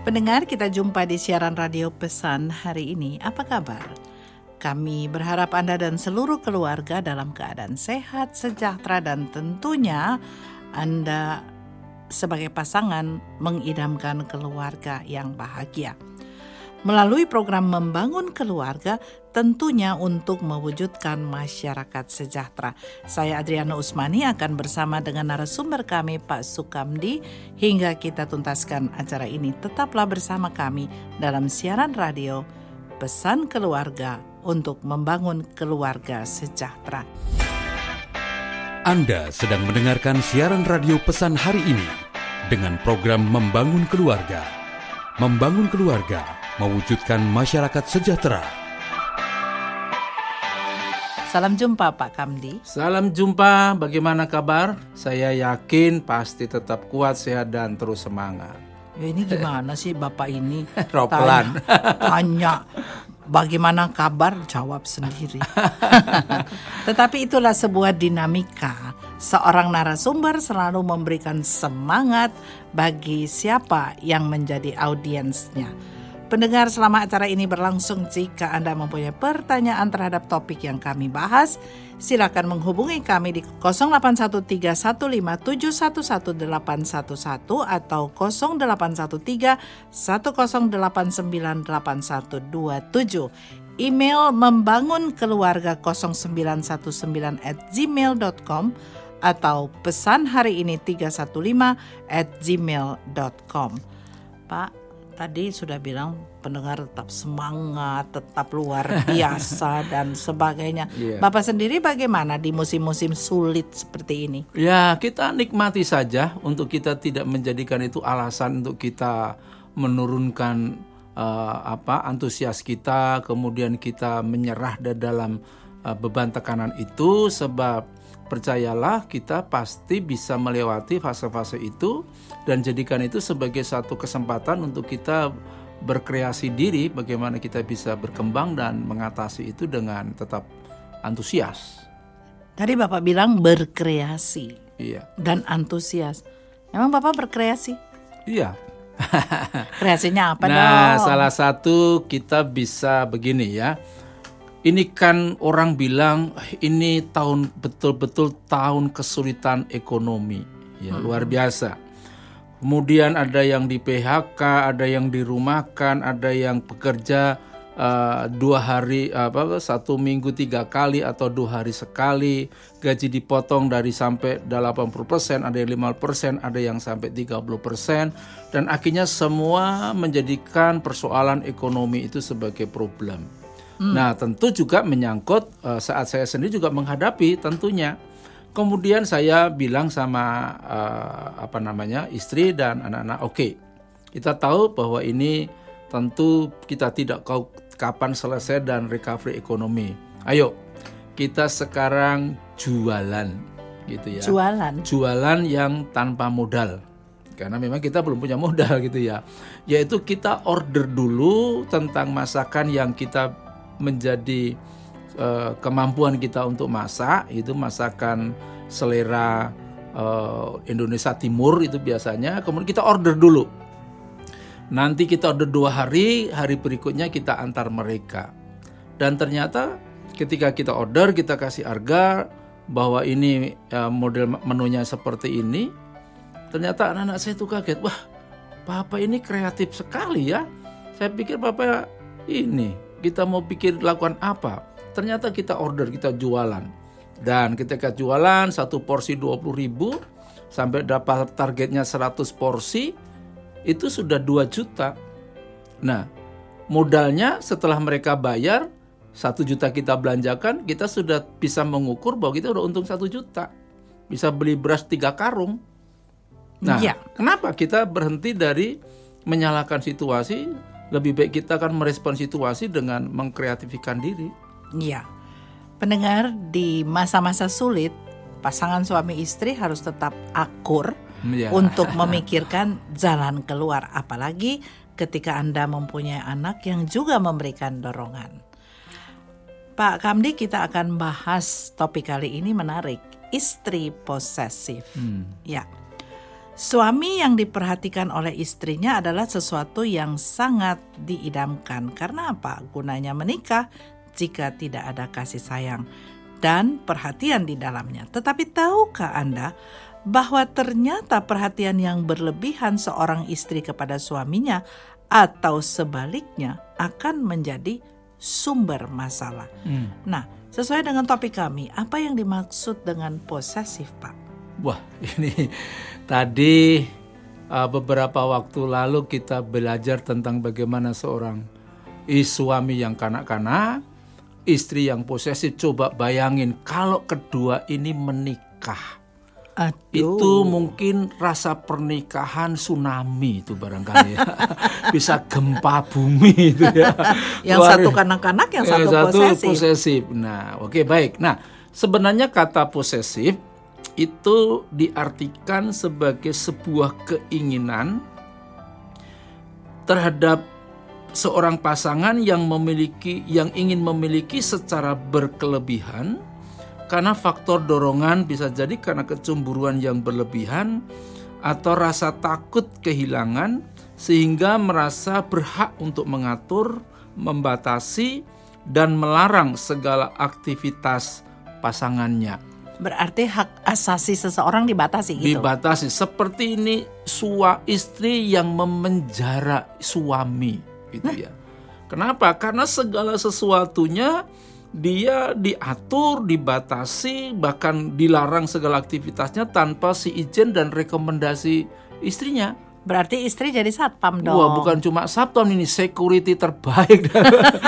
Pendengar, kita jumpa di siaran radio pesan hari ini. Apa kabar? Kami berharap Anda dan seluruh keluarga dalam keadaan sehat, sejahtera, dan tentunya Anda sebagai pasangan mengidamkan keluarga yang bahagia melalui program Membangun Keluarga tentunya untuk mewujudkan masyarakat sejahtera. Saya Adriana Usmani akan bersama dengan narasumber kami Pak Sukamdi hingga kita tuntaskan acara ini. Tetaplah bersama kami dalam siaran radio Pesan Keluarga untuk membangun keluarga sejahtera. Anda sedang mendengarkan siaran radio pesan hari ini dengan program Membangun Keluarga. Membangun Keluarga mewujudkan masyarakat sejahtera. Salam jumpa Pak Kamdi. Salam jumpa, bagaimana kabar? Saya yakin pasti tetap kuat, sehat, dan terus semangat. Ya ini gimana sih Bapak ini? Ropelan. Tanya, tanya bagaimana kabar, jawab sendiri. Tetapi itulah sebuah dinamika. Seorang narasumber selalu memberikan semangat bagi siapa yang menjadi audiensnya. Pendengar selama acara ini berlangsung jika Anda mempunyai pertanyaan terhadap topik yang kami bahas, silakan menghubungi kami di 081315711811 atau 081310898127. Email membangun keluarga 0919 at gmail.com atau pesan hari ini 315 at gmail.com. Pak, tadi sudah bilang pendengar tetap semangat, tetap luar biasa dan sebagainya. Iya. Bapak sendiri bagaimana di musim-musim sulit seperti ini? Ya, kita nikmati saja untuk kita tidak menjadikan itu alasan untuk kita menurunkan eh, apa antusias kita, kemudian kita menyerah dalam eh, beban tekanan itu sebab percayalah kita pasti bisa melewati fase-fase itu dan jadikan itu sebagai satu kesempatan untuk kita berkreasi diri bagaimana kita bisa berkembang dan mengatasi itu dengan tetap antusias. Tadi Bapak bilang berkreasi Iya. dan antusias. Emang Bapak berkreasi? Iya. Kreasinya apa Nah, dong? salah satu kita bisa begini ya. Ini kan orang bilang "Ah, ini tahun betul-betul tahun kesulitan ekonomi, ya luar biasa. Kemudian ada yang di PHK, ada yang dirumahkan, ada yang bekerja eh, dua hari apa satu minggu tiga kali atau dua hari sekali gaji dipotong dari sampai 80% ada yang 5% ada yang sampai 30% dan akhirnya semua menjadikan persoalan ekonomi itu sebagai problem. Nah, tentu juga menyangkut eh, saat saya sendiri juga menghadapi tentunya. Kemudian saya bilang sama eh, apa namanya istri dan anak-anak, oke, kita tahu bahwa ini tentu kita tidak tahu kapan selesai dan recovery ekonomi. Ayo, kita sekarang jualan, gitu ya. Jualan. Jualan yang tanpa modal. Karena memang kita belum punya modal gitu ya. Yaitu kita order dulu tentang masakan yang kita menjadi eh, kemampuan kita untuk masak itu masakan selera eh, Indonesia Timur itu biasanya. Kemudian kita order dulu. Nanti kita order dua hari hari berikutnya kita antar mereka. Dan ternyata ketika kita order kita kasih harga bahwa ini eh, model menunya seperti ini ternyata anak-anak saya tuh kaget wah papa ini kreatif sekali ya. Saya pikir papa ini kita mau pikir lakukan apa? Ternyata kita order kita jualan. Dan ketika jualan satu porsi 20.000 ribu sampai dapat targetnya 100 porsi itu sudah 2 juta. Nah modalnya setelah mereka bayar satu juta kita belanjakan kita sudah bisa mengukur bahwa kita udah untung satu juta. Bisa beli beras tiga karung. Nah Iya. kenapa kita berhenti dari menyalahkan situasi lebih baik kita akan merespon situasi dengan mengkreatifikan diri Iya. Pendengar di masa-masa sulit, pasangan suami istri harus tetap akur Ya. untuk memikirkan jalan keluar apalagi ketika Anda mempunyai anak yang juga memberikan dorongan. Pak Kamdi kita akan bahas topik kali ini menarik, istri posesif. Ya. Suami yang diperhatikan oleh istrinya adalah sesuatu yang sangat diidamkan. Karena apa? Gunanya menikah jika tidak ada kasih sayang dan perhatian di dalamnya. Tetapi tahukah Anda bahwa ternyata perhatian yang berlebihan seorang istri kepada suaminya atau sebaliknya akan menjadi sumber masalah. Hmm. Nah, sesuai dengan topik kami, apa yang dimaksud dengan posesif, Pak? Wah, ini tadi uh, beberapa waktu lalu kita belajar tentang bagaimana seorang suami yang kanak-kanak, istri yang posesif. Coba bayangin kalau kedua ini menikah. Aduh. Itu mungkin rasa pernikahan tsunami itu barangkali ya. Bisa gempa bumi itu ya. yang Luar, satu kanak-kanak, yang satu, satu posesif. posesif. Nah, oke okay, baik. Nah, sebenarnya kata posesif itu diartikan sebagai sebuah keinginan terhadap seorang pasangan yang memiliki yang ingin memiliki secara berkelebihan karena faktor dorongan bisa jadi karena kecemburuan yang berlebihan atau rasa takut kehilangan sehingga merasa berhak untuk mengatur, membatasi dan melarang segala aktivitas pasangannya. Berarti hak asasi seseorang dibatasi gitu. Dibatasi. Seperti ini sua istri yang memenjara suami gitu ya. Kenapa? Karena segala sesuatunya dia diatur, dibatasi, bahkan dilarang segala aktivitasnya tanpa si izin dan rekomendasi istrinya. Berarti istri jadi satpam dong. Wah, bukan cuma satpam ini security terbaik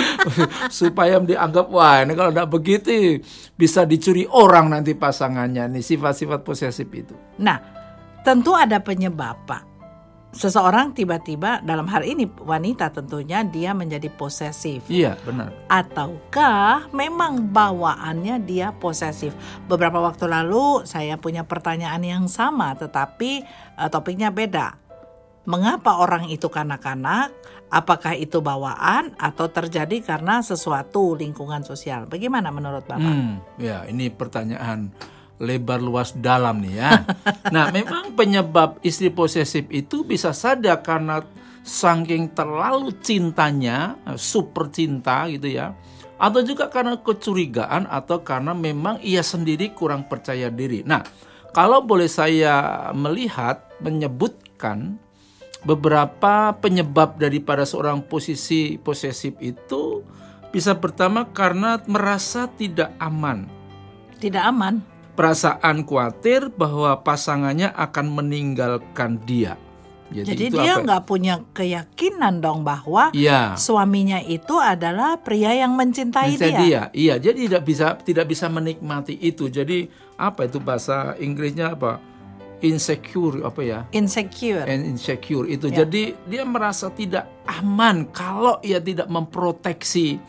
supaya dianggap wah ini kalau tidak begitu bisa dicuri orang nanti pasangannya nih sifat-sifat posesif itu. Nah, tentu ada penyebab, Pak. Seseorang tiba-tiba dalam hal ini wanita tentunya dia menjadi posesif. Iya, benar. Ataukah memang bawaannya dia posesif? Beberapa waktu lalu saya punya pertanyaan yang sama tetapi uh, topiknya beda Mengapa orang itu kanak-kanak? Apakah itu bawaan atau terjadi karena sesuatu lingkungan sosial? Bagaimana menurut Bapak? Hmm, ya, ini pertanyaan lebar luas dalam nih ya. nah, memang penyebab istri posesif itu bisa saja karena saking terlalu cintanya, super cinta gitu ya. Atau juga karena kecurigaan atau karena memang ia sendiri kurang percaya diri. Nah, kalau boleh saya melihat menyebutkan beberapa penyebab daripada seorang posisi posesif itu bisa pertama karena merasa tidak aman. Tidak aman. Perasaan khawatir bahwa pasangannya akan meninggalkan dia. Jadi, Jadi dia nggak punya keyakinan dong bahwa ya. suaminya itu adalah pria yang mencintai dia. dia. Iya, jadi tidak bisa tidak bisa menikmati itu. Jadi apa itu bahasa Inggrisnya apa? Insecure apa ya? Insecure. And insecure itu. Yeah. Jadi dia merasa tidak aman kalau ia tidak memproteksi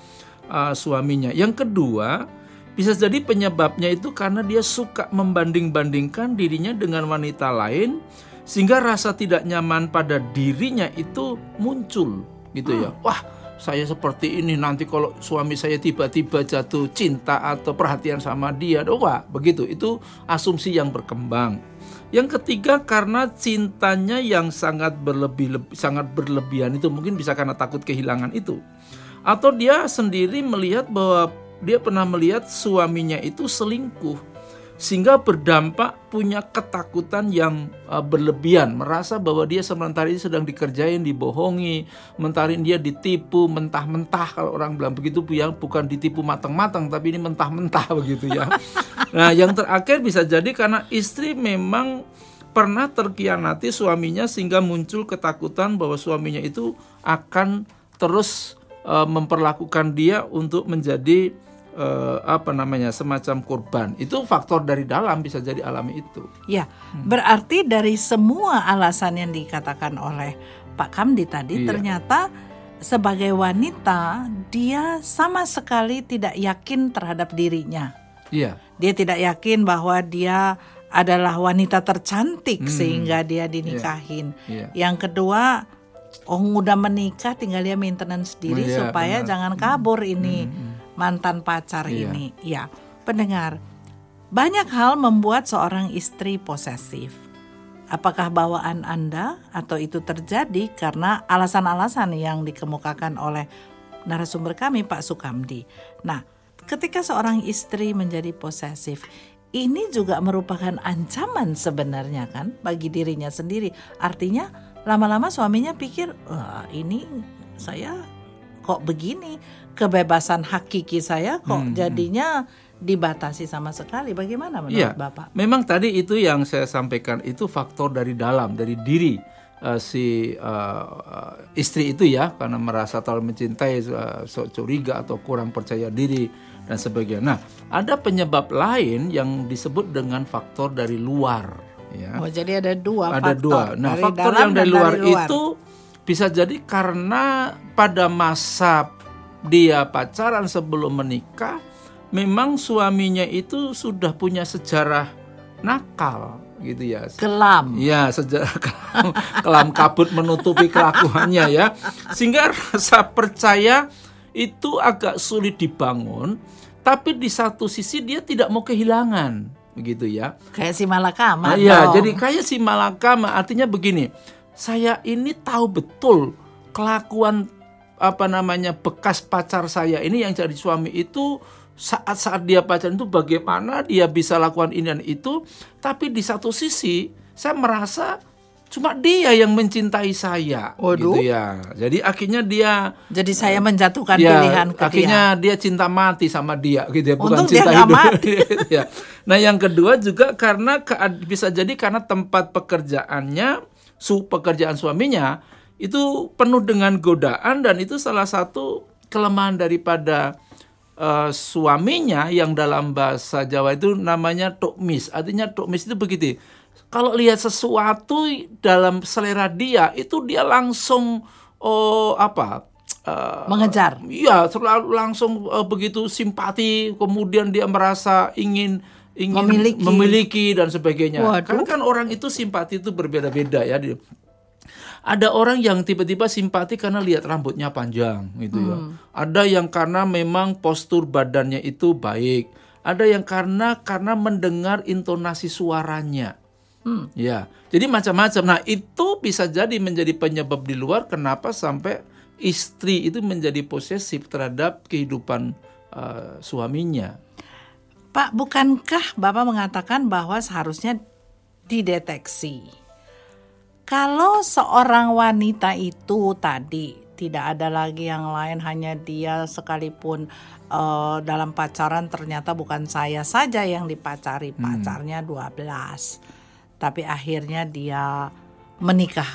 uh, suaminya. Yang kedua, bisa jadi penyebabnya itu karena dia suka membanding-bandingkan dirinya dengan wanita lain sehingga rasa tidak nyaman pada dirinya itu muncul gitu ya. hmm. ya. Wah, saya seperti ini nanti kalau suami saya tiba-tiba jatuh cinta atau perhatian sama dia, wah begitu. Itu asumsi yang berkembang. Yang ketiga karena cintanya yang sangat berlebih sangat berlebihan itu mungkin bisa karena takut kehilangan itu. Atau dia sendiri melihat bahwa dia pernah melihat suaminya itu selingkuh sehingga berdampak punya ketakutan yang uh, berlebihan, merasa bahwa dia sementara ini sedang dikerjain, dibohongi, mentarin dia ditipu mentah-mentah kalau orang bilang begitu yang bukan ditipu matang-matang tapi ini mentah-mentah begitu ya. Nah, yang terakhir bisa jadi karena istri memang pernah terkianati suaminya sehingga muncul ketakutan bahwa suaminya itu akan terus uh, memperlakukan dia untuk menjadi uh, apa namanya semacam korban itu faktor dari dalam bisa jadi alami itu. Ya, hmm. berarti dari semua alasan yang dikatakan oleh Pak Kamdi tadi iya. ternyata sebagai wanita dia sama sekali tidak yakin terhadap dirinya. Iya. Dia tidak yakin bahwa dia adalah wanita tercantik hmm. sehingga dia dinikahin. Yeah. Yeah. Yang kedua, oh udah menikah tinggal dia maintenance diri yeah, supaya benar. jangan kabur ini. Hmm. Mantan pacar iya. ini. Ya, pendengar, banyak hal membuat seorang istri posesif. Apakah bawaan Anda atau itu terjadi karena alasan-alasan yang dikemukakan oleh narasumber kami Pak Sukamdi. Nah, ketika seorang istri menjadi posesif, ini juga merupakan ancaman sebenarnya kan bagi dirinya sendiri. Artinya lama-lama suaminya pikir, Wah, ini saya kok begini, kebebasan hakiki saya kok Hmm, jadinya dibatasi sama sekali. Bagaimana menurut Iya, Bapak? memang tadi itu yang saya sampaikan itu faktor dari dalam, dari diri eh, si eh, istri itu ya, karena merasa terlalu mencintai, sok curiga atau kurang percaya diri dan sebagainya. Nah, ada penyebab lain yang disebut dengan faktor dari luar. Ya. Oh, jadi ada dua ada faktor. dua. Nah, dari faktor dalam yang dan dari luar, itu bisa jadi karena pada masa dia pacaran sebelum menikah, memang suaminya itu sudah punya sejarah nakal gitu ya. kelam. Ya, sejarah kelam, kelam kabut menutupi kelakuannya ya. Sehingga rasa percaya itu agak sulit dibangun, tapi di satu sisi dia tidak mau kehilangan, begitu ya. Kayak si Malakama. Ah, Iya, dong. jadi kayak si malakama artinya begini. Saya ini tahu betul kelakuan apa namanya bekas pacar saya ini yang jadi suami itu saat-saat dia pacaran itu bagaimana dia bisa lakukan ini dan itu, tapi di satu sisi saya merasa cuma dia yang mencintai saya, Waduh. gitu ya. Jadi akhirnya dia Jadi saya menjatuhkan ya, pilihan ke akhirnya dia. dia cinta mati sama dia gitu ya bukan Untung dia cinta nggak hidup mati. ya. nah yang kedua juga karena bisa jadi karena tempat pekerjaannya su pekerjaan suaminya itu penuh dengan godaan dan itu salah satu kelemahan daripada eh, suaminya yang dalam bahasa Jawa itu namanya tokmis artinya tokmis itu begitu kalau lihat sesuatu dalam selera dia itu dia langsung oh apa eh, Mengejar. Iya, selalu langsung eh, begitu simpati, kemudian dia merasa ingin ingin Memiliki. memiliki dan sebagainya. Waduh. Karena kan orang itu simpati itu berbeda-beda ya. Ada orang yang tiba-tiba simpati karena lihat rambutnya panjang gitu ya. Hmm. Ada yang karena memang postur badannya itu baik. Ada yang karena karena mendengar intonasi suaranya. Hmm. Ya, jadi macam-macam. Nah, itu bisa jadi menjadi penyebab di luar kenapa sampai istri itu menjadi posesif terhadap kehidupan uh, suaminya. Pak, bukankah Bapak mengatakan bahwa seharusnya dideteksi? Kalau seorang wanita itu tadi tidak ada lagi yang lain hanya dia sekalipun eh, dalam pacaran ternyata bukan saya saja yang dipacari, pacarnya 12. Tapi akhirnya dia menikah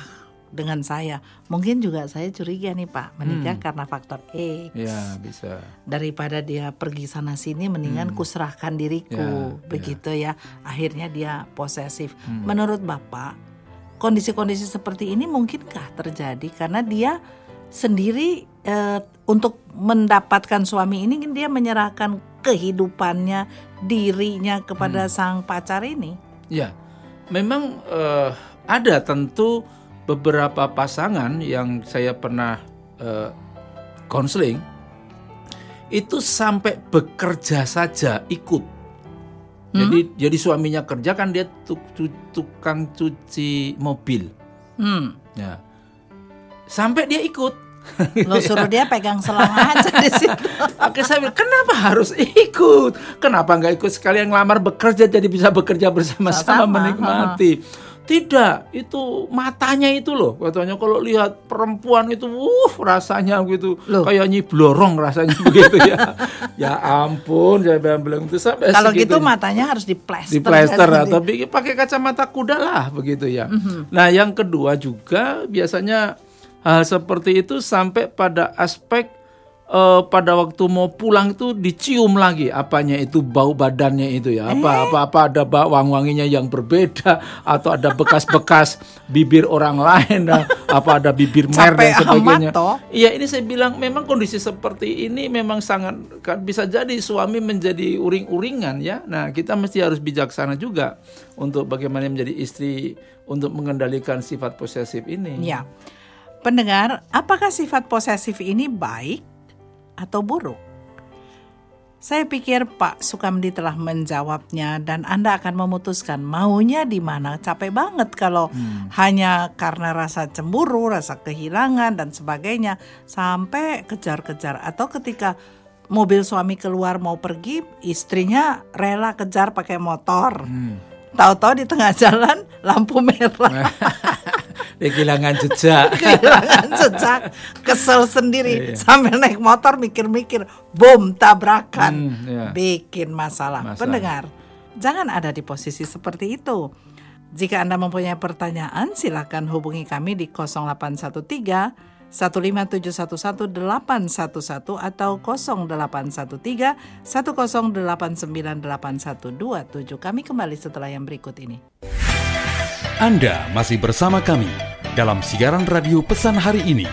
dengan saya. Mungkin juga saya curiga nih Pak, menikah karena faktor X Ya, bisa. daripada dia pergi sana sini mendingan kuserahkan diriku Hmm. Ya, begitu ya akhirnya dia posesif Hmm. menurut bapak kondisi-kondisi seperti ini mungkinkah terjadi karena dia sendiri eh, untuk mendapatkan suami ini dia menyerahkan kehidupannya dirinya kepada Hmm. sang pacar ini Ya, memang eh, ada tentu beberapa pasangan yang saya pernah eh, konseling itu sampai bekerja saja ikut. Jadi jadi suaminya kerja kan dia tuk- tu- tukang cuci mobil. hmm. Ya. Sampai dia ikut. lo suruh dia pegang selang aja di situ Oke saya bilang, kenapa harus ikut? Kenapa nggak ikut sekalian ngelamar bekerja jadi bisa bekerja bersama-sama Sama, menikmati? Tidak, itu matanya itu loh. Katanya kalau lihat perempuan itu, uh rasanya gitu, Loh. kayak nyi blorong rasanya begitu ya. Ya ampun, saya bilang itu sampai kalau gitu matanya harus diplester di plester kan, atau bikin- pakai kacamata kuda lah begitu ya. Mhm. Nah yang kedua juga biasanya hal seperti itu sampai pada aspek eh, pada waktu mau pulang itu dicium lagi apanya itu bau badannya itu ya Eh? apa apa apa ada bau wangi-wanginya yang berbeda atau ada bekas-bekas bibir orang lain nah, apa ada bibir mer dan sebagainya. Iya ini saya bilang memang kondisi seperti ini memang sangat kan bisa jadi suami menjadi uring-uringan ya. Nah kita mesti harus bijaksana juga untuk bagaimana menjadi istri untuk mengendalikan sifat posesif ini. Ya. Pendengar, apakah sifat posesif ini baik atau buruk? Saya pikir Pak Sukamdi telah menjawabnya dan Anda akan memutuskan maunya di mana. Capek banget kalau hanya karena rasa cemburu, rasa kehilangan dan sebagainya sampai kejar-kejar atau ketika mobil suami keluar mau pergi, istrinya rela kejar pakai motor. Tahu-tahu di tengah jalan lampu merah. Dia kehilangan jejak. kehilangan jejak kesel sendiri Iya. sambil naik motor mikir-mikir bom tabrakan Hmm, iya. bikin masalah. Masalah. pendengar jangan ada di posisi seperti itu jika anda mempunyai pertanyaan silakan hubungi kami di 0813 15711 811 atau 0813 1089817 kami kembali setelah yang berikut ini Anda masih bersama kami dalam siaran radio pesan hari ini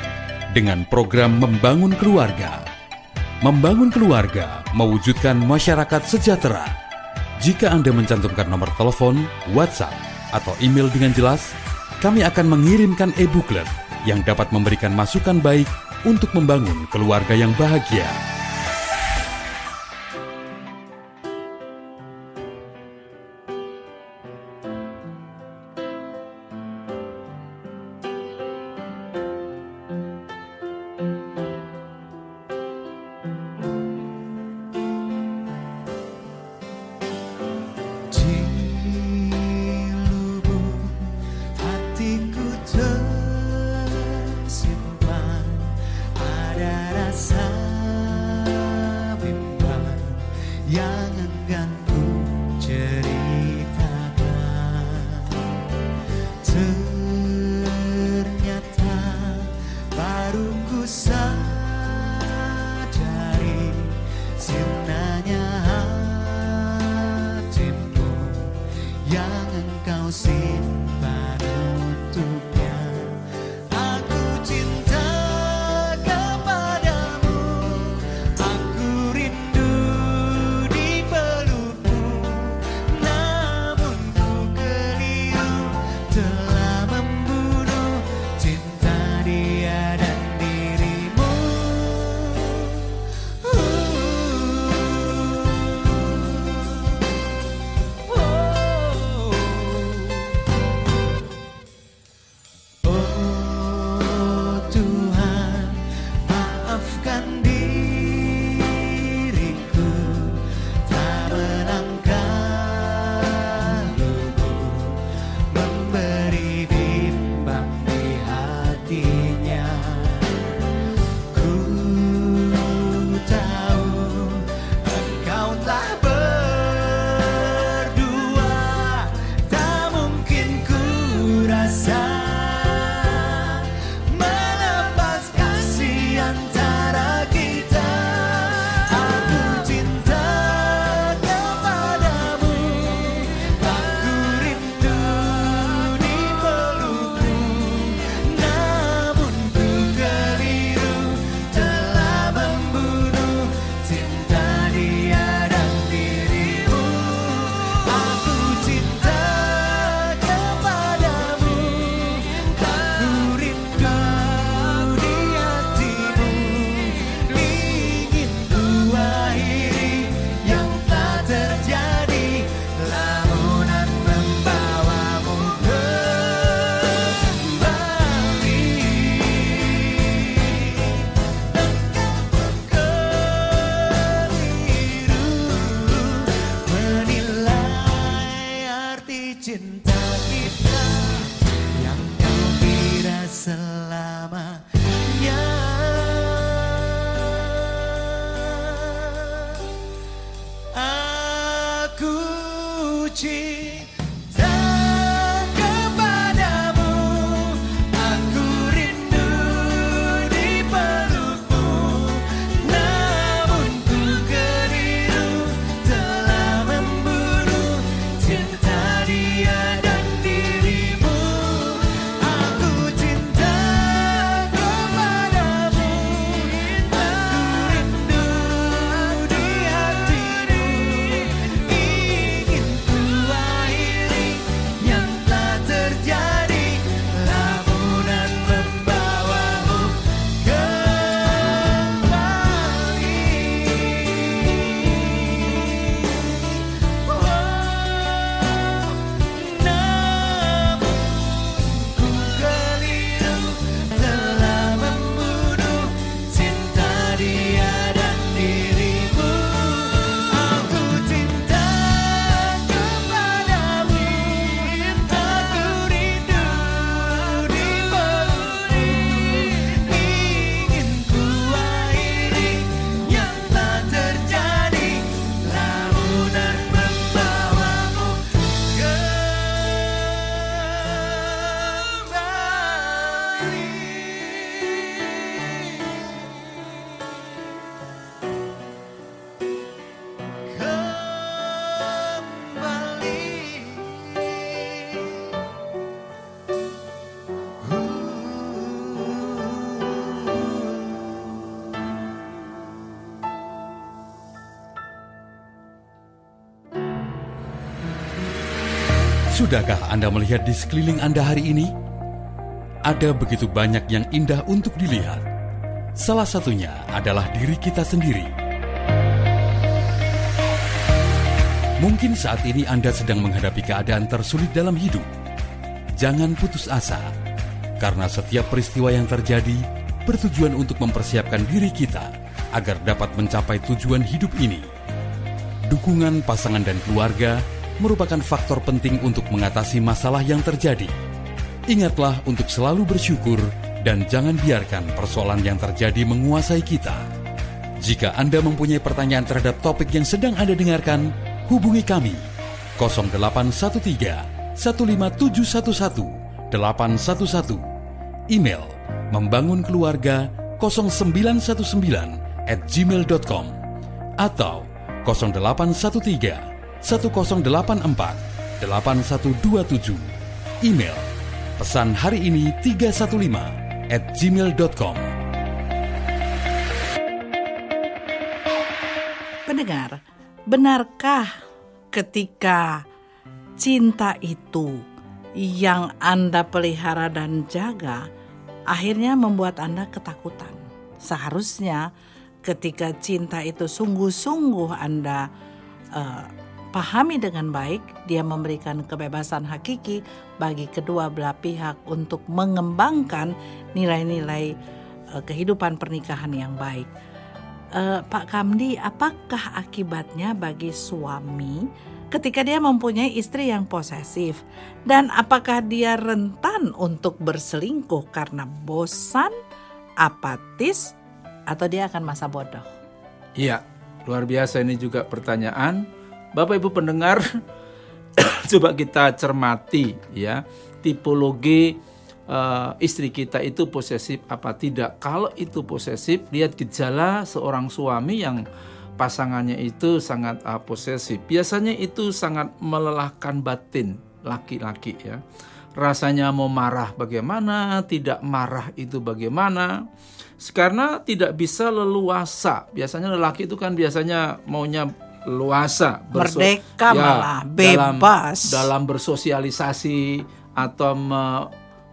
dengan program Membangun Keluarga. Membangun keluarga mewujudkan masyarakat sejahtera. Jika Anda mencantumkan nomor telepon, WhatsApp, atau email dengan jelas, kami akan mengirimkan e-booklet yang dapat memberikan masukan baik untuk membangun keluarga yang bahagia. Sudahkah Anda melihat di sekeliling Anda hari ini? Ada begitu banyak yang indah untuk dilihat. Salah satunya adalah diri kita sendiri. Mungkin saat ini Anda sedang menghadapi keadaan tersulit dalam hidup. Jangan putus asa, karena setiap peristiwa yang terjadi bertujuan untuk mempersiapkan diri kita agar dapat mencapai tujuan hidup ini. Dukungan pasangan dan keluarga merupakan faktor penting untuk mengatasi masalah yang terjadi. Ingatlah untuk selalu bersyukur dan jangan biarkan persoalan yang terjadi menguasai kita. Jika Anda mempunyai pertanyaan terhadap topik yang sedang Anda dengarkan, hubungi kami 0813 15711 811 email membangun keluarga 0919 at gmail.com atau 0813 1084 8127 email pesan hari ini 315 at gmail.com Pendengar, benarkah ketika cinta itu yang Anda pelihara dan jaga akhirnya membuat Anda ketakutan? Seharusnya ketika cinta itu sungguh-sungguh Anda eh, pahami dengan baik, dia memberikan kebebasan hakiki bagi kedua belah pihak untuk mengembangkan nilai-nilai eh, kehidupan pernikahan yang baik. Eh, Pak Kamdi, apakah akibatnya bagi suami ketika dia mempunyai istri yang posesif? Dan apakah dia rentan untuk berselingkuh karena bosan, apatis, atau dia akan masa bodoh? Iya, luar biasa ini juga pertanyaan. Bapak Ibu pendengar, coba kita cermati ya tipologi eh, istri kita itu posesif apa tidak. Kalau itu posesif, lihat gejala seorang suami yang pasangannya itu sangat uh, posesif. Biasanya itu sangat melelahkan batin laki-laki ya. Rasanya mau marah bagaimana, tidak marah itu bagaimana. Karena tidak bisa leluasa. Biasanya lelaki itu kan biasanya maunya luasa, berso- Merdeka malah, bebas. dalam, dalam bersosialisasi atau me-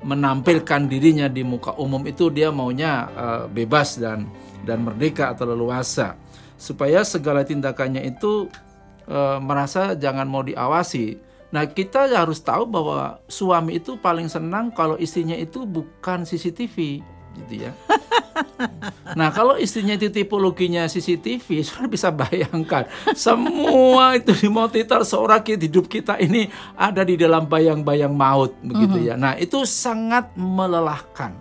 menampilkan dirinya di muka umum itu dia maunya eh, bebas dan dan merdeka atau leluasa supaya segala tindakannya itu eh, merasa jangan mau diawasi. Nah kita harus tahu bahwa suami itu paling senang kalau istrinya itu bukan CCTV, gitu ya. Nah kalau istrinya itu tipologinya CCTV, saudara bisa bayangkan semua itu dimonitor seorang kita- hidup kita ini ada di dalam bayang-bayang maut, begitu ya. Nah itu sangat melelahkan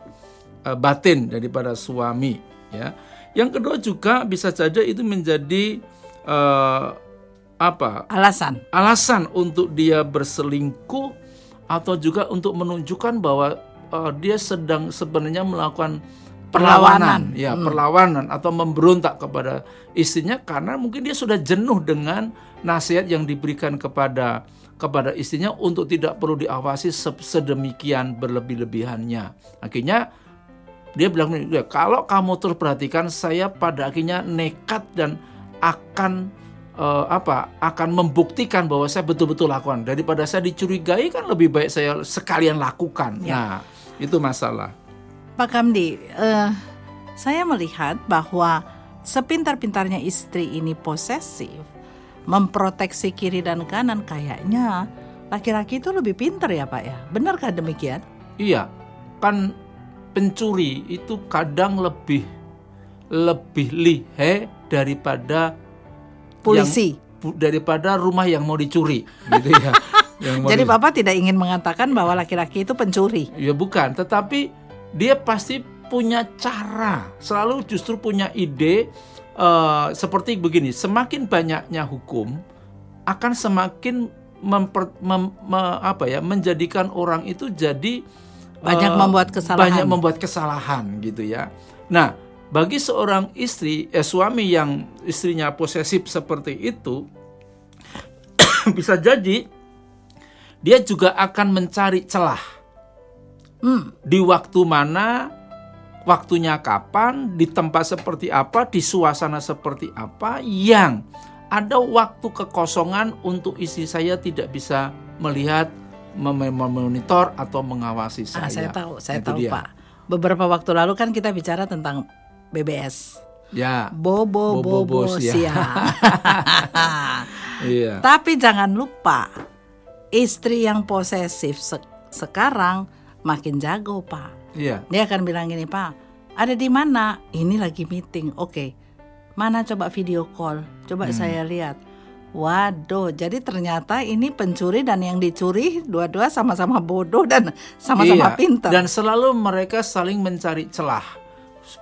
eh, batin daripada suami, ya. Yang kedua juga bisa saja itu menjadi eh, apa Alasan. alasan untuk dia berselingkuh atau juga untuk menunjukkan bahwa uh, dia sedang sebenarnya melakukan perlawanan, Perlawanan. ya perlawanan atau memberontak kepada istrinya karena mungkin dia sudah jenuh dengan nasihat yang diberikan kepada kepada istrinya untuk tidak perlu diawasi se- sedemikian berlebih-lebihannya. Akhirnya dia bilang, "Ya, kalau kamu terus perhatikan, saya pada akhirnya nekat dan akan eh, apa akan membuktikan bahwa saya betul-betul lakukan daripada saya dicurigai kan lebih baik saya sekalian lakukan. Ya. Nah, itu masalah. Pak Kamdi, eh, saya melihat bahwa sepintar-pintarnya istri ini posesif, memproteksi kiri dan kanan, kayaknya laki-laki itu lebih pintar ya Pak ya? Benarkah demikian? Iya, kan pencuri itu kadang lebih lebih lihai daripada Polisi. yang- daripada rumah yang mau dicuri, gitu ya. Yang Jadi di- Bapak tidak ingin mengatakan bahwa laki-laki itu pencuri. Ya bukan, tetapi dia pasti punya cara, selalu justru punya ide eh, seperti begini. Semakin banyaknya hukum akan semakin memper, mem- me- apa ya menjadikan orang itu jadi Banyak eh, membuat kesalahan. Banyak membuat kesalahan gitu ya. Nah, bagi seorang istri, eh, suami yang istrinya posesif seperti itu, bisa jadi dia juga akan mencari celah Hmm, di waktu mana, waktunya kapan, di tempat seperti apa, di suasana seperti apa yang ada waktu kekosongan untuk istri saya tidak bisa melihat mem- memonitor atau mengawasi saya. Ah, saya tahu, saya Itu tahu dia. Pak. Beberapa waktu lalu kan kita bicara tentang BBS. Ya. Bobo bobo, Bobo siang. Iya. Tapi jangan lupa istri yang posesif se- sekarang makin jago, Pak. Iya. Dia akan bilang gini, Pak, ada di mana? Ini lagi meeting. Oke. Mana coba video call? Coba Hmm. saya lihat. Waduh, jadi ternyata ini pencuri dan yang dicuri dua-dua sama-sama bodoh dan sama-sama Iya, pintar. Dan selalu mereka saling mencari celah.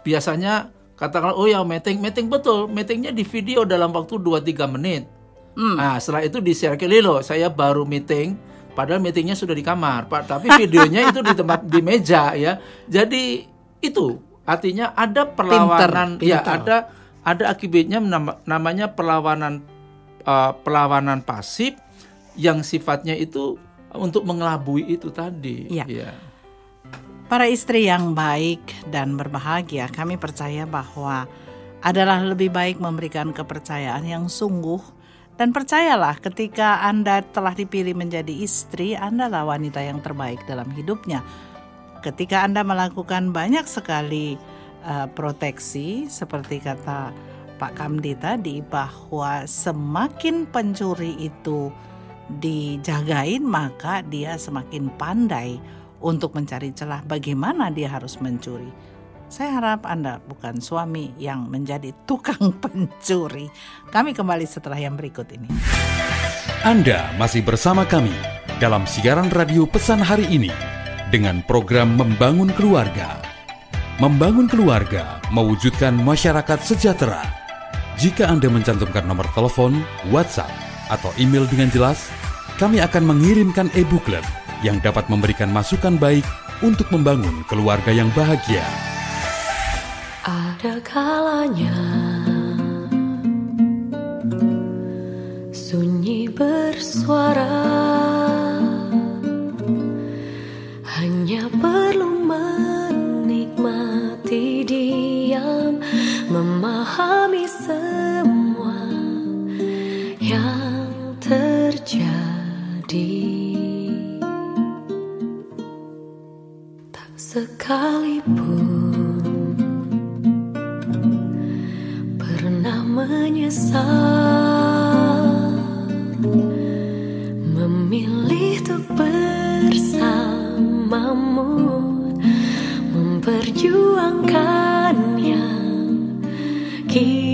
Biasanya katakanlah oh ya meeting, meeting betul, meetingnya di video dalam waktu 2-3 menit. Hmm. Nah setelah itu di share ke Lilo, saya baru meeting, padahal meetingnya sudah di kamar, Pak. Tapi videonya itu di tempat di meja ya. Jadi itu artinya ada perlawanan, Pinter, ya pinter. ada ada akibatnya nama- namanya perlawanan uh, perlawanan pasif yang sifatnya itu untuk mengelabui itu tadi. Iya. Ya. Para istri yang baik dan berbahagia, kami percaya bahwa adalah lebih baik memberikan kepercayaan yang sungguh dan percayalah ketika Anda telah dipilih menjadi istri, Anda lah wanita yang terbaik dalam hidupnya. Ketika Anda melakukan banyak sekali uh, proteksi seperti kata Pak Kamdi tadi bahwa semakin pencuri itu dijagain maka dia semakin pandai untuk mencari celah bagaimana dia harus mencuri. Saya harap Anda bukan suami yang menjadi tukang pencuri. Kami kembali setelah yang berikut ini. Anda masih bersama kami dalam siaran radio pesan hari ini dengan program Membangun Keluarga. Membangun keluarga mewujudkan masyarakat sejahtera. Jika Anda mencantumkan nomor telepon, WhatsApp, atau email dengan jelas, kami akan mengirimkan e-booklet yang dapat memberikan masukan baik untuk membangun keluarga yang bahagia. Ada kalanya. Sunyi bersuara. Hanya perlu menikmati diam memahami semua yang terjadi. Tak sekalipun menyesal. Memilih untuk bersamamu memperjuangkan yang kita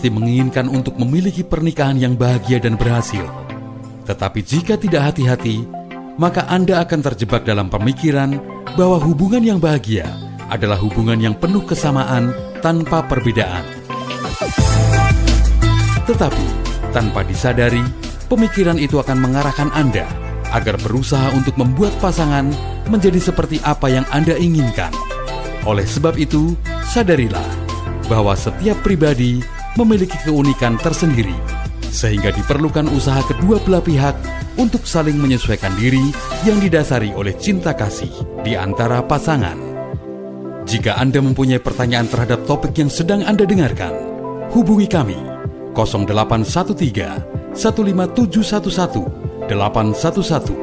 pasti menginginkan untuk memiliki pernikahan yang bahagia dan berhasil. Tetapi jika tidak hati-hati, maka Anda akan terjebak dalam pemikiran bahwa hubungan yang bahagia adalah hubungan yang penuh kesamaan tanpa perbedaan. Tetapi, tanpa disadari, pemikiran itu akan mengarahkan Anda agar berusaha untuk membuat pasangan menjadi seperti apa yang Anda inginkan. Oleh sebab itu, sadarilah bahwa setiap pribadi memiliki keunikan tersendiri, sehingga diperlukan usaha kedua belah pihak untuk saling menyesuaikan diri yang didasari oleh cinta kasih di antara pasangan. Jika Anda mempunyai pertanyaan terhadap topik yang sedang Anda dengarkan, hubungi kami 0813 15711 811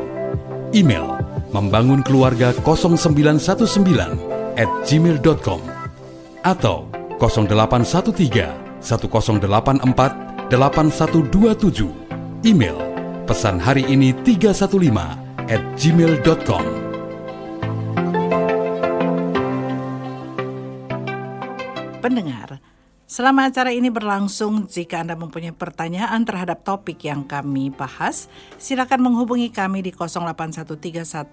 email membangun keluarga 0919 at gmail.com atau 0813 1084 8127 email pesan hari ini 315 at gmail.com Pendengar, selama acara ini berlangsung, jika Anda mempunyai pertanyaan terhadap topik yang kami bahas, silakan menghubungi kami di 081315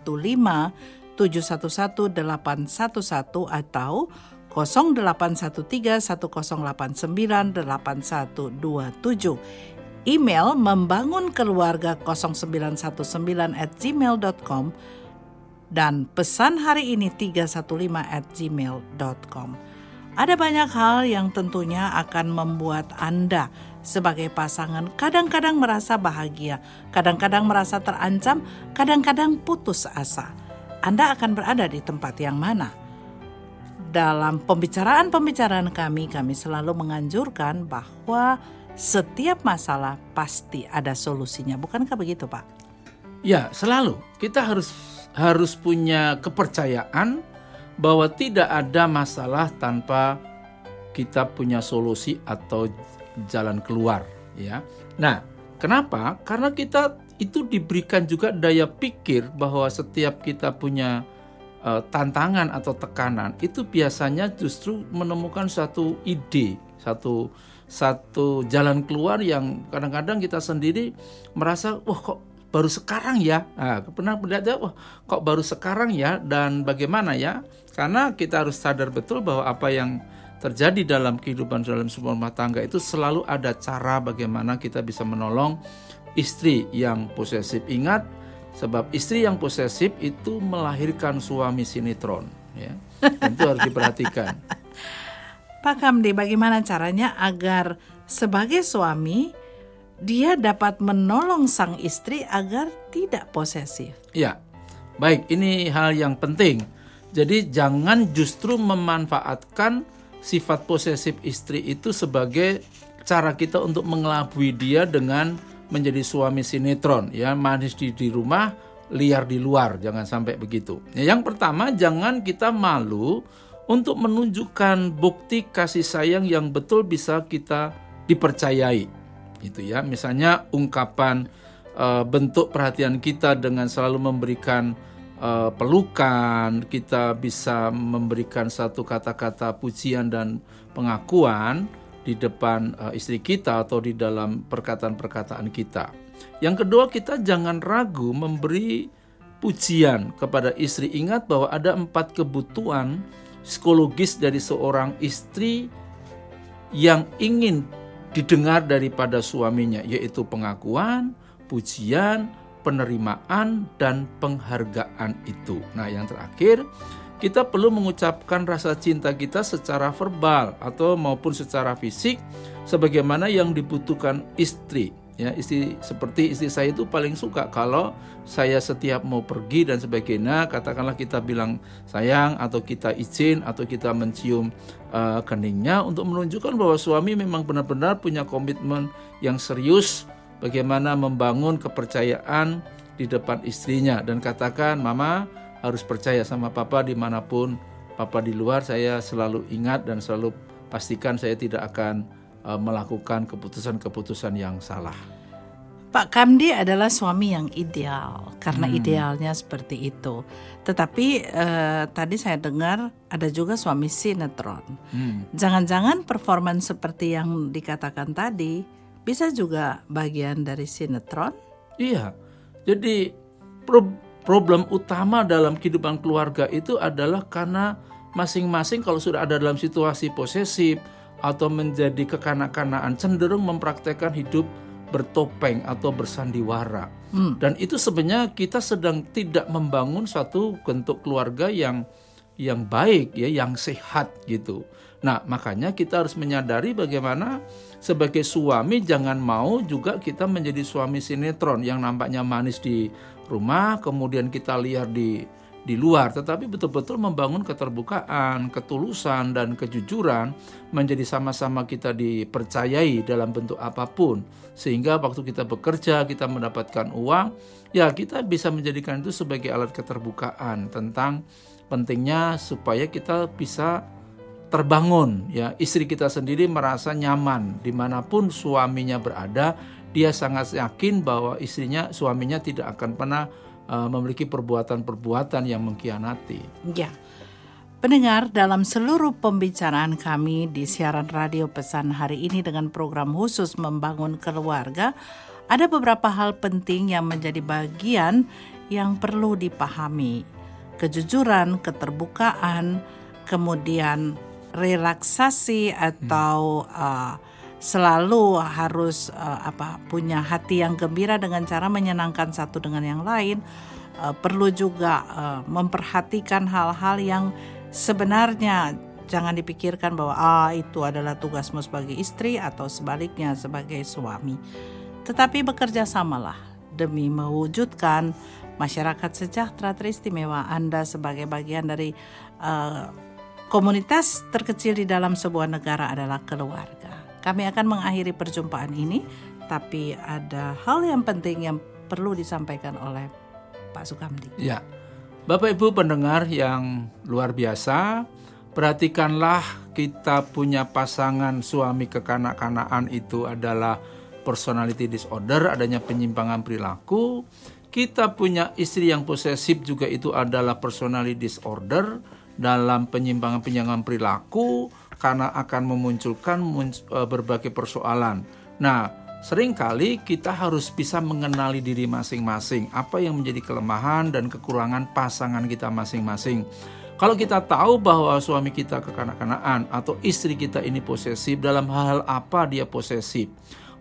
711 811 atau 0813 1089 8127. Email membangun keluarga 0919 at gmail.com dan pesan hari ini 315 at gmail.com. Ada banyak hal yang tentunya akan membuat Anda sebagai pasangan kadang-kadang merasa bahagia, kadang-kadang merasa terancam, kadang-kadang putus asa. Anda akan berada di tempat yang mana? Dalam pembicaraan-pembicaraan kami, kami selalu menganjurkan bahwa setiap masalah pasti ada solusinya. Bukankah begitu, Pak? Ya, selalu kita harus harus punya kepercayaan bahwa tidak ada masalah tanpa kita punya solusi atau jalan keluar, ya. Nah, kenapa? Karena kita itu diberikan juga daya pikir bahwa setiap kita punya eh, tantangan atau tekanan itu biasanya justru menemukan suatu ide, satu satu jalan keluar yang kadang-kadang kita sendiri merasa wah kok baru sekarang ya. Nah, pernah melihat wah kok baru sekarang ya dan bagaimana ya? Karena kita harus sadar betul bahwa apa yang terjadi dalam kehidupan dalam sebuah rumah tangga itu selalu ada cara bagaimana kita bisa menolong istri yang posesif. Ingat, sebab istri yang posesif itu melahirkan suami sinetron, ya. Itu harus diperhatikan. Pak Kamdi, bagaimana caranya agar sebagai suami dia dapat menolong sang istri agar tidak posesif? Ya, baik. Ini hal yang penting. Jadi jangan justru memanfaatkan sifat posesif istri itu sebagai cara kita untuk mengelabui dia dengan menjadi suami sinetron, ya manis di, di rumah, liar di luar. Jangan sampai begitu. Ya, yang pertama, jangan kita malu untuk menunjukkan bukti kasih sayang yang betul bisa kita dipercayai. Gitu ya. Misalnya ungkapan eh, bentuk perhatian kita dengan selalu memberikan eh, pelukan, kita bisa memberikan satu kata-kata pujian dan pengakuan di depan eh, istri kita atau di dalam perkataan-perkataan kita. Yang kedua, kita jangan ragu memberi pujian kepada istri. Ingat bahwa ada empat kebutuhan psikologis dari seorang istri yang ingin didengar daripada suaminya, yaitu pengakuan, pujian, penerimaan, dan penghargaan itu. Nah, yang terakhir, kita perlu mengucapkan rasa cinta kita secara verbal atau maupun secara fisik sebagaimana yang dibutuhkan istri. Ya istri seperti istri saya itu paling suka kalau saya setiap mau pergi dan sebagainya katakanlah kita bilang sayang atau kita izin atau kita mencium uh, keningnya untuk menunjukkan bahwa suami memang benar-benar punya komitmen yang serius bagaimana membangun kepercayaan di depan istrinya. Dan katakan mama harus percaya sama papa di mana pun papa di luar saya selalu ingat dan selalu pastikan saya tidak akan uh, melakukan keputusan-keputusan yang salah. Pak Kamdi adalah suami yang ideal karena idealnya seperti itu. Tetapi eh, tadi saya dengar ada juga suami sinetron. Jangan-jangan performance seperti yang dikatakan tadi bisa juga bagian dari sinetron? Iya. Jadi pro- problem utama dalam kehidupan keluarga itu adalah karena masing-masing kalau sudah ada dalam situasi posesif atau menjadi kekanak-kanaan cenderung mempraktekkan hidup bertopeng atau bersandiwara. Dan itu sebenarnya kita sedang tidak membangun suatu bentuk keluarga yang yang baik ya, yang sehat gitu. Nah, makanya kita harus menyadari bagaimana sebagai suami jangan mau juga kita menjadi suami sinetron yang nampaknya manis di rumah, kemudian kita liar di di luar, tetapi betul-betul membangun keterbukaan, ketulusan dan kejujuran menjadi sama-sama kita dipercayai dalam bentuk apa pun. Sehingga waktu kita bekerja, kita mendapatkan uang, ya kita bisa menjadikan itu sebagai alat keterbukaan tentang pentingnya supaya kita bisa terbangun ya istri kita sendiri merasa nyaman di mana pun suaminya berada dia sangat yakin bahwa istrinya suaminya tidak akan pernah uh, memiliki perbuatan-perbuatan yang mengkhianati Ya. Pendengar, dalam seluruh pembicaraan kami di siaran radio pesan hari ini dengan program khusus membangun keluarga, ada beberapa hal penting yang menjadi bagian yang perlu dipahami. Kejujuran, keterbukaan, kemudian relaksasi atau uh, selalu harus uh, apa punya hati yang gembira dengan cara menyenangkan satu dengan yang lain. Uh, perlu juga uh, memperhatikan hal-hal yang sebenarnya jangan dipikirkan bahwa ah itu adalah tugasmu sebagai istri atau sebaliknya sebagai suami. Tetapi bekerja samalah demi mewujudkan masyarakat sejahtera teristimewa Anda sebagai bagian dari uh, komunitas terkecil di dalam sebuah negara adalah keluarga. Kami akan mengakhiri perjumpaan ini, tapi ada hal yang penting yang perlu disampaikan oleh Pak Sukamdi. Ya, Bapak Ibu pendengar yang luar biasa, perhatikanlah kita punya pasangan suami kekanak-kanaan itu adalah personality disorder, adanya penyimpangan perilaku. Kita punya istri yang posesif juga itu adalah personality disorder dalam penyimpangan-penyimpangan perilaku karena akan memunculkan munc- eh, berbagai persoalan. Nah, sering kali kita harus bisa mengenali diri masing-masing, apa yang menjadi kelemahan dan kekurangan pasangan kita masing-masing. Kalau kita tahu bahwa suami kita kekanak-kanaan atau istri kita ini posesif dalam hal apa dia posesif,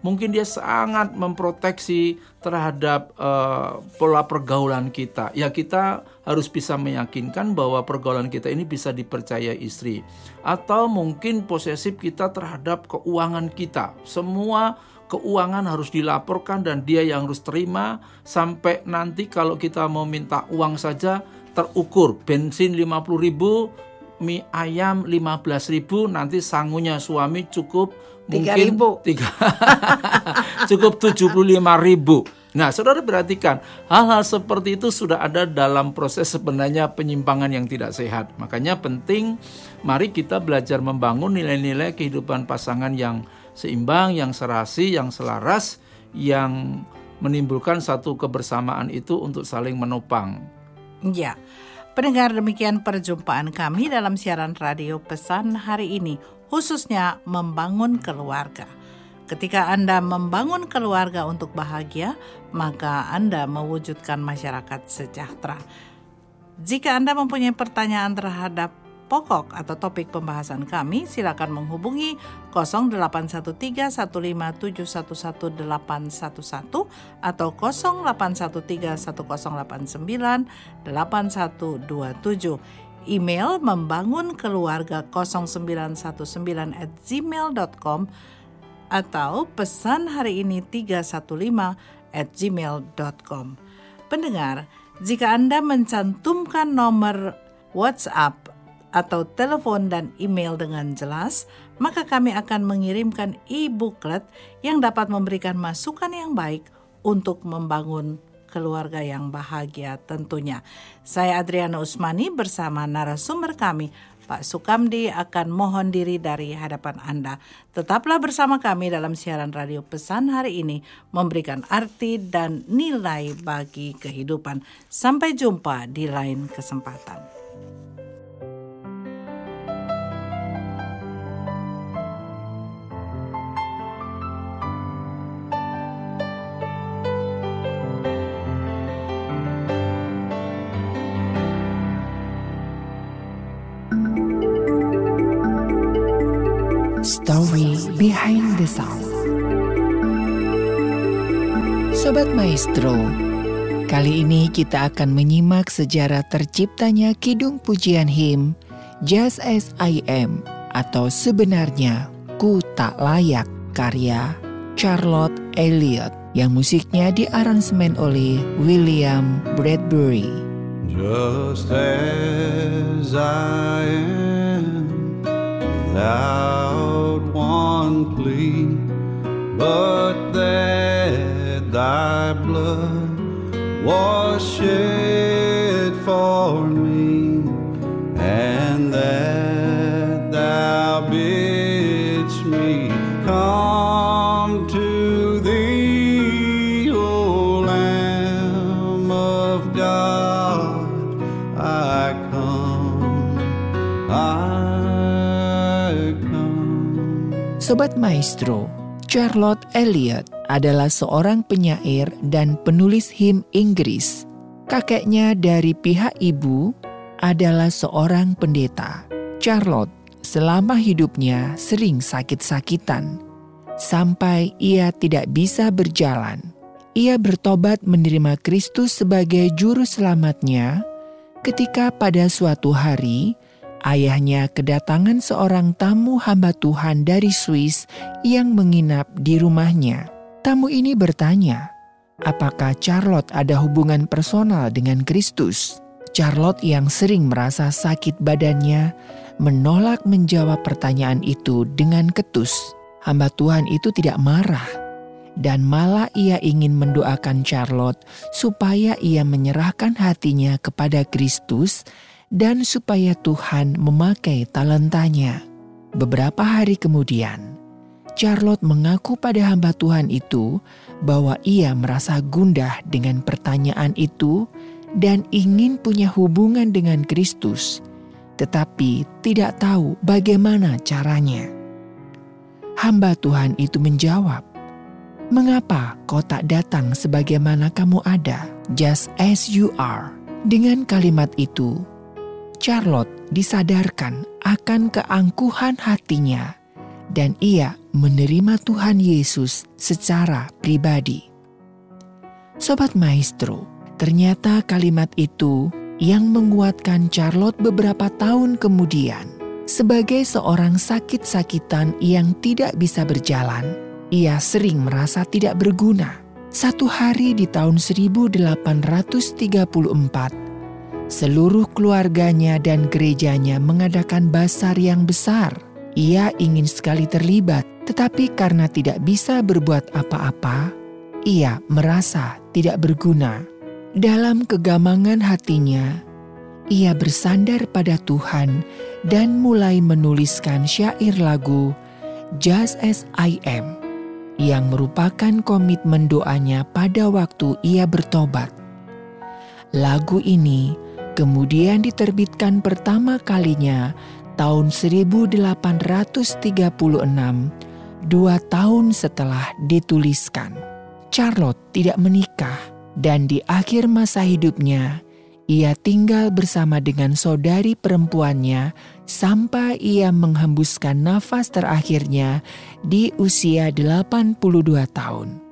mungkin dia sangat memproteksi terhadap uh, pola pergaulan kita. Ya kita harus bisa meyakinkan bahwa pergaulan kita ini bisa dipercaya istri. Atau mungkin posesif kita terhadap keuangan kita. Semua keuangan harus dilaporkan dan dia yang harus terima sampai nanti kalau kita mau minta uang saja terukur bensin 50.000 ribu mie ayam 15.000 nanti sangunya suami cukup mungkin 3.000. tiga cukup 75.000 Nah, saudara perhatikan, hal-hal seperti itu sudah ada dalam proses sebenarnya penyimpangan yang tidak sehat. Makanya penting, mari kita belajar membangun nilai-nilai kehidupan pasangan yang seimbang, yang serasi, yang selaras, yang menimbulkan satu kebersamaan itu untuk saling menopang. Ya, pendengar demikian perjumpaan kami dalam siaran radio pesan hari ini, khususnya membangun keluarga. Ketika Anda membangun keluarga untuk bahagia, maka Anda mewujudkan masyarakat sejahtera. Jika Anda mempunyai pertanyaan terhadap pokok atau topik pembahasan kami, silakan menghubungi 081315711811 atau 081310898127. Email membangun keluarga 0919 at gmail.com atau pesan hari ini 315 at gmail.com. Pendengar, jika Anda mencantumkan nomor WhatsApp atau telepon dan email dengan jelas, maka kami akan mengirimkan e-booklet yang dapat memberikan masukan yang baik untuk membangun keluarga yang bahagia tentunya. Saya Adriana Usmani bersama narasumber kami, Pak Sukamdi akan mohon diri dari hadapan Anda. Tetaplah bersama kami dalam siaran radio pesan hari ini memberikan arti dan nilai bagi kehidupan. Sampai jumpa di lain kesempatan. Behind the Sound. Sobat Maestro, kali ini kita akan menyimak sejarah terciptanya Kidung Pujian Him Just As I Am atau sebenarnya Ku Tak Layak karya Charlotte Elliott yang musiknya diaransemen oleh William Bradbury. Just as I am, without one plea, but that thy blood was shed for me, Sobat Maestro, Charlotte Elliott adalah seorang penyair dan penulis him Inggris. Kakeknya dari pihak ibu adalah seorang pendeta. Charlotte selama hidupnya sering sakit-sakitan sampai ia tidak bisa berjalan. Ia bertobat menerima Kristus sebagai juru selamatnya ketika pada suatu hari ayahnya kedatangan seorang tamu hamba Tuhan dari Swiss yang menginap di rumahnya. Tamu ini bertanya, apakah Charlotte ada hubungan personal dengan Kristus? Charlotte yang sering merasa sakit badannya menolak menjawab pertanyaan itu dengan ketus. Hamba Tuhan itu tidak marah dan malah ia ingin mendoakan Charlotte supaya ia menyerahkan hatinya kepada Kristus dan supaya Tuhan memakai talentanya. Beberapa hari kemudian, Charlotte mengaku pada hamba Tuhan itu bahwa ia merasa gundah dengan pertanyaan itu dan ingin punya hubungan dengan Kristus, tetapi tidak tahu bagaimana caranya. Hamba Tuhan itu menjawab, "Mengapa kau tak datang sebagaimana kamu ada, just as you are?" Dengan kalimat itu, Charlotte disadarkan akan keangkuhan hatinya, dan ia menerima Tuhan Yesus secara pribadi. Sobat Maestro, ternyata kalimat itu yang menguatkan Charlotte beberapa tahun kemudian. Sebagai seorang sakit-sakitan yang tidak bisa berjalan, ia sering merasa tidak berguna. Satu hari di tahun 1834, seluruh keluarganya dan gerejanya mengadakan basar yang besar. Ia ingin sekali terlibat, tetapi karena tidak bisa berbuat apa-apa, ia merasa tidak berguna. Dalam kegamangan hatinya, ia bersandar pada Tuhan dan mulai menuliskan syair lagu Just As I Am yang merupakan komitmen doanya pada waktu ia bertobat. Lagu ini kemudian diterbitkan pertama kalinya tahun 1836, dua tahun setelah dituliskan. Charlotte tidak menikah dan di akhir masa hidupnya ia tinggal bersama dengan saudari perempuannya sampai ia menghembuskan nafas terakhirnya di usia 82 tahun.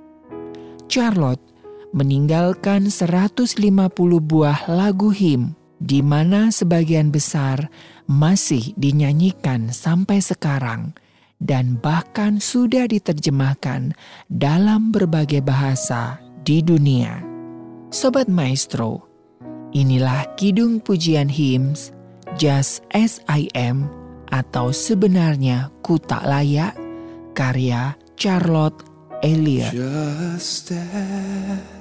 Charlotte meninggalkan 150 buah lagu him di mana sebagian besar masih dinyanyikan sampai sekarang dan bahkan sudah diterjemahkan dalam berbagai bahasa di dunia. Sobat Maestro, inilah kidung pujian hymns Just As I Am atau sebenarnya Ku Tak Layak karya Charlotte Elliot. Just as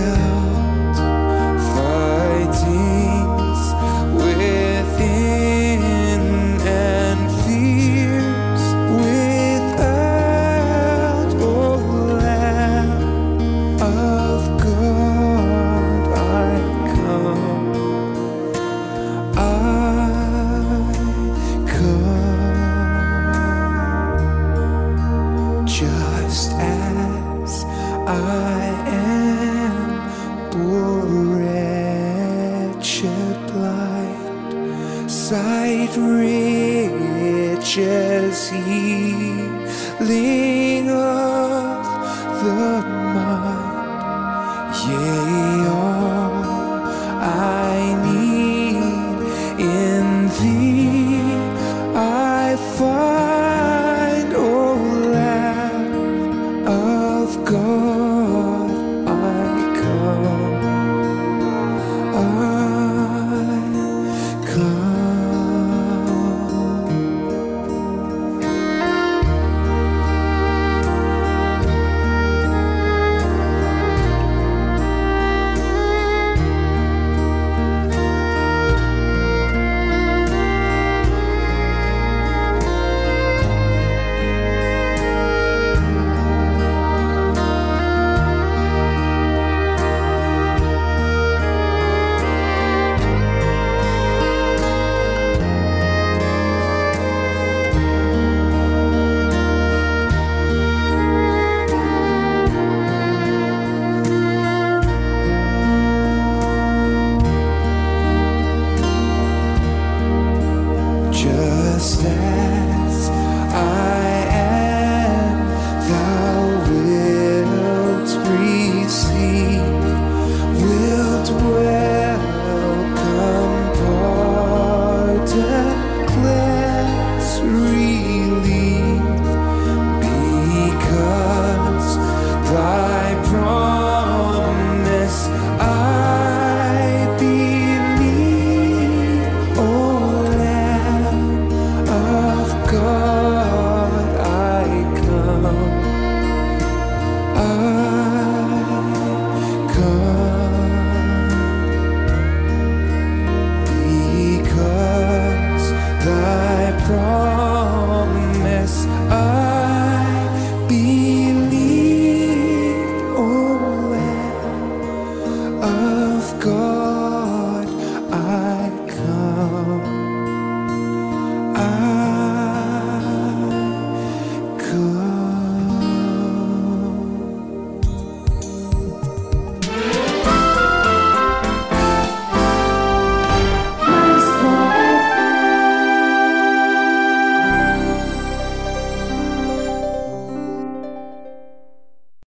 myself